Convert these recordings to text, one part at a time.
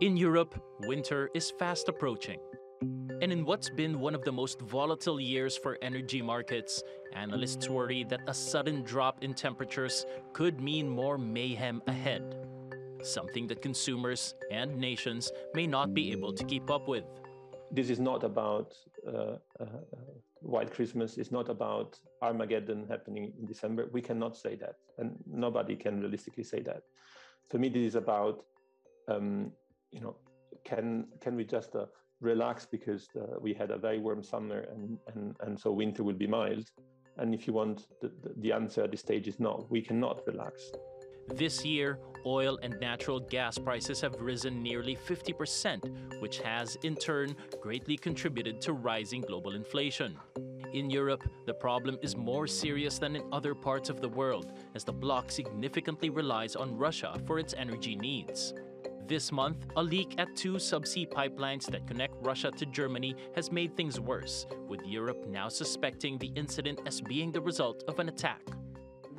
In Europe, winter is fast approaching. And in what's been one of the most volatile years for energy markets, analysts worry that a sudden drop in temperatures could mean more mayhem ahead. Something that consumers and nations may not be able to keep up with. This is not about uh, uh, White Christmas, it's not about Armageddon happening in December. We cannot say that, and nobody can realistically say that. For me, this is about, um, you know, can can we just uh, relax because uh, we had a very warm summer and, and, and so winter will be mild. And if you want, the, the answer at this stage is no, we cannot relax. This year, oil and natural gas prices have risen nearly 50%, which has, in turn, greatly contributed to rising global inflation. In Europe, the problem is more serious than in other parts of the world, as the bloc significantly relies on Russia for its energy needs. This month, a leak at two subsea pipelines that connect Russia to Germany has made things worse, with Europe now suspecting the incident as being the result of an attack.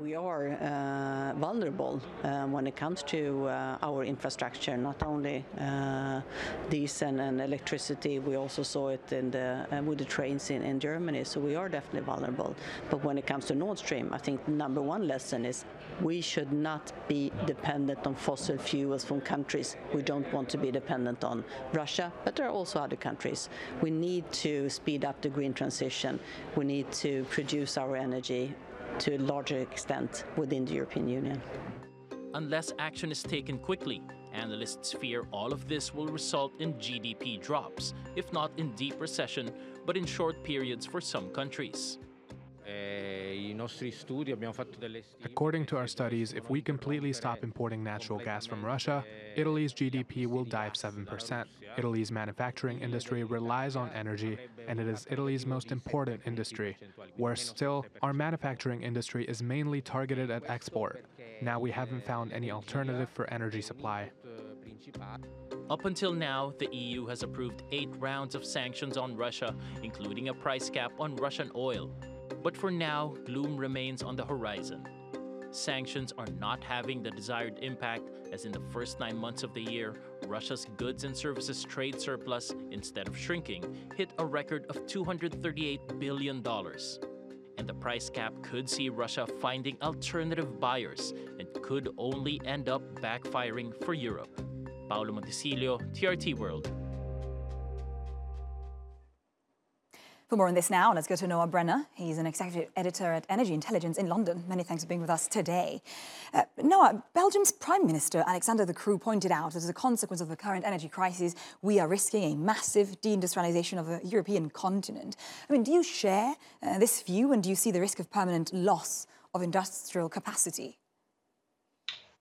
We are uh, vulnerable uh, when it comes to uh, our infrastructure, not only uh, diesel and electricity, we also saw it in the, uh, with the trains in, in Germany, so we are definitely vulnerable. But when it comes to Nord Stream, I think the number one lesson is we should not be dependent on fossil fuels from countries. We don't want to be dependent on Russia, but there are also other countries. We need to speed up the green transition. We need to produce our energy to a larger extent within the European Union. Unless action is taken quickly, analysts fear all of this will result in GDP drops, if not in deep recession, but in short periods for some countries. Uh, According to our studies, if we completely stop importing natural gas from Russia, Italy's GDP will dive 7%. Italy's manufacturing industry relies on energy, and it is Italy's most important industry. Worse still, our manufacturing industry is mainly targeted at export. Now we haven't found any alternative for energy supply. Up until now, the EU has approved eight rounds of sanctions on Russia, including a price cap on Russian oil. But for now, gloom remains on the horizon. Sanctions are not having the desired impact, as in the first nine months of the year, Russia's goods and services trade surplus, instead of shrinking, hit a record of $238 billion. And the price cap could see Russia finding alternative buyers and could only end up backfiring for Europe. Paolo Montesilio, TRT World. For more on this now, let's go to Noah Brenner. He's an executive editor at Energy Intelligence in London. Many thanks for being with us today. Uh, Noah, Belgium's Prime Minister Alexander De Croo pointed out that as a consequence of the current energy crisis, we are risking a massive deindustrialization of the European continent. I mean, do you share uh, this view and do you see the risk of permanent loss of industrial capacity?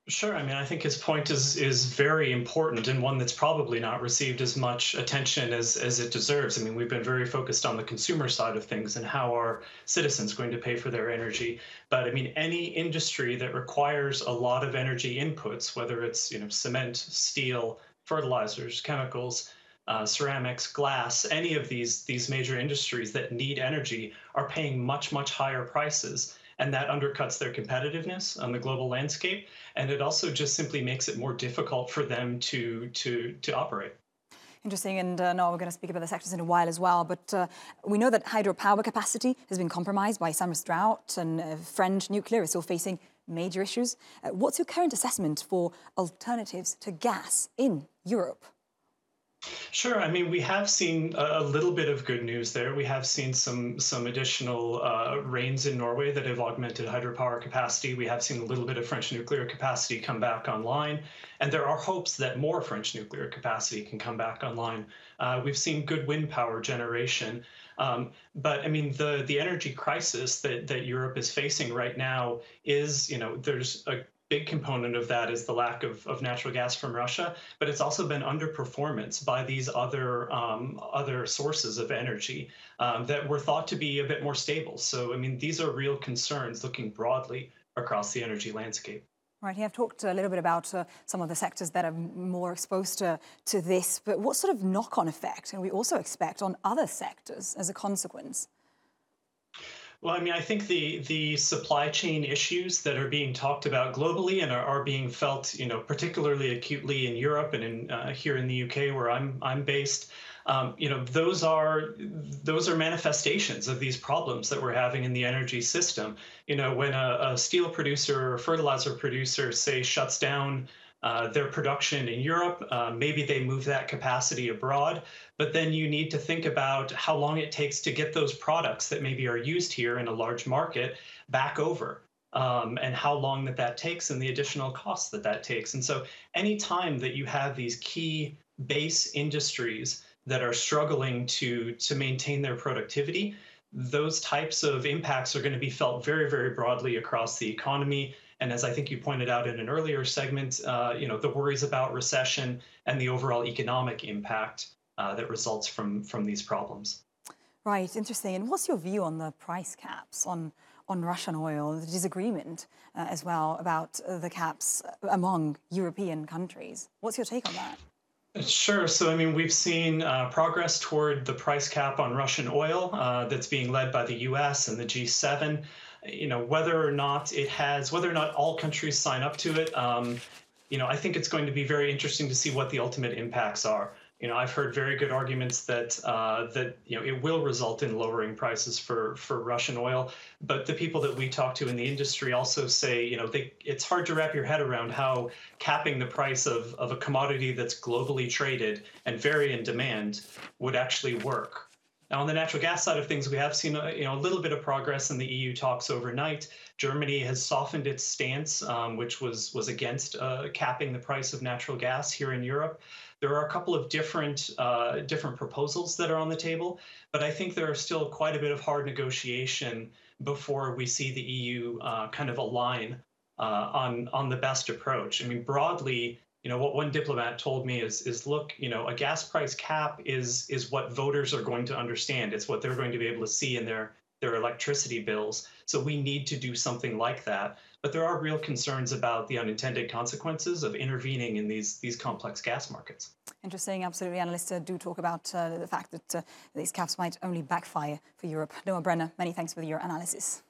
Sure. I mean, I think his point is is very important and one that's probably not received as much attention as as it deserves. I mean, we've been very focused on the consumer side of things and how are citizens going to pay for their energy. But I mean, any industry that requires a lot of energy inputs, whether it's you know cement, steel, fertilizers, chemicals, uh, ceramics, glass, any of these these major industries that need energy are paying much much higher prices and that undercuts their competitiveness on the global landscape. And it also just simply makes it more difficult for them to to to operate. Interesting, and uh, Noah, we're going to speak about the sectors in a while as well. But uh, we know that hydropower capacity has been compromised by summer drought, and uh, French nuclear is still facing major issues. Uh, what's your current assessment for alternatives to gas in Europe? Sure. I mean, we have seen a little bit of good news there. We have seen some some additional uh, rains in Norway that have augmented hydropower capacity. We have seen a little bit of French nuclear capacity come back online, and there are hopes that more French nuclear capacity can come back online. Uh, we've seen good wind power generation. Um, but I mean, the the energy crisis that that Europe is facing right now is, you know, there's a big component of that is the lack of, of natural gas from Russia, but it's also been underperformance by these other um, other sources of energy um, that were thought to be a bit more stable. So, I mean, these are real concerns looking broadly across the energy landscape. Right, you have talked a little bit about uh, some of the sectors that are more exposed to, to this, but what sort of knock on effect can we also expect on other sectors as a consequence? Well, I mean, I think the the supply chain issues that are being talked about globally and are, are being felt, you know, particularly acutely in Europe and in uh, here in the UK where I'm I'm based, um, you know, those are those are manifestations of these problems that we're having in the energy system. You know, when a, a steel producer or fertilizer producer say shuts down uh, their production in Europe. Uh, maybe they move that capacity abroad, but then you need to think about how long it takes to get those products that maybe are used here in a large market back over. Um, and how long that that takes and the additional costs that that takes. And so any time that you have these key base industries that are struggling to, to maintain their productivity, those types of impacts are going to be felt very, very broadly across the economy and as I think you pointed out in an earlier segment, uh, you know, the worries about recession and the overall economic impact uh, that results from from these problems. Right, interesting. And what's your view on the price caps on on Russian oil, the disagreement uh, as well about the caps among European countries? What's your take on that? Sure. So, I mean, we've seen uh, progress toward the price cap on Russian oil uh, that's being led by the US and the G7 you know whether or not it has whether or not all countries sign up to it um, you know i think it's going to be very interesting to see what the ultimate impacts are. You know i've heard very good arguments that uh, that you know it will result in lowering prices for for russian oil. But the people that we talk to in the industry also say you know they, it's hard to wrap your head around how capping the price of, of a commodity that's globally traded and very in demand would actually work now, on the natural gas side of things, we have seen a, you know, a little bit of progress in the EU talks overnight. Germany has softened its stance, um, which was, was against uh, capping the price of natural gas here in Europe. There are a couple of different, uh, different proposals that are on the table, but I think there are still quite a bit of hard negotiation before we see the EU uh, kind of align uh, on, on the best approach. I mean, broadly, you know what one diplomat told me is is look you know a gas price cap is is what voters are going to understand. It's what they're going to be able to see in their their electricity bills. So we need to do something like that. But there are real concerns about the unintended consequences of intervening in these these complex gas markets. Interesting. Absolutely. Analysts uh, do talk about uh, the fact that uh, these caps might only backfire for europe. Noah brenner many thanks for your analysis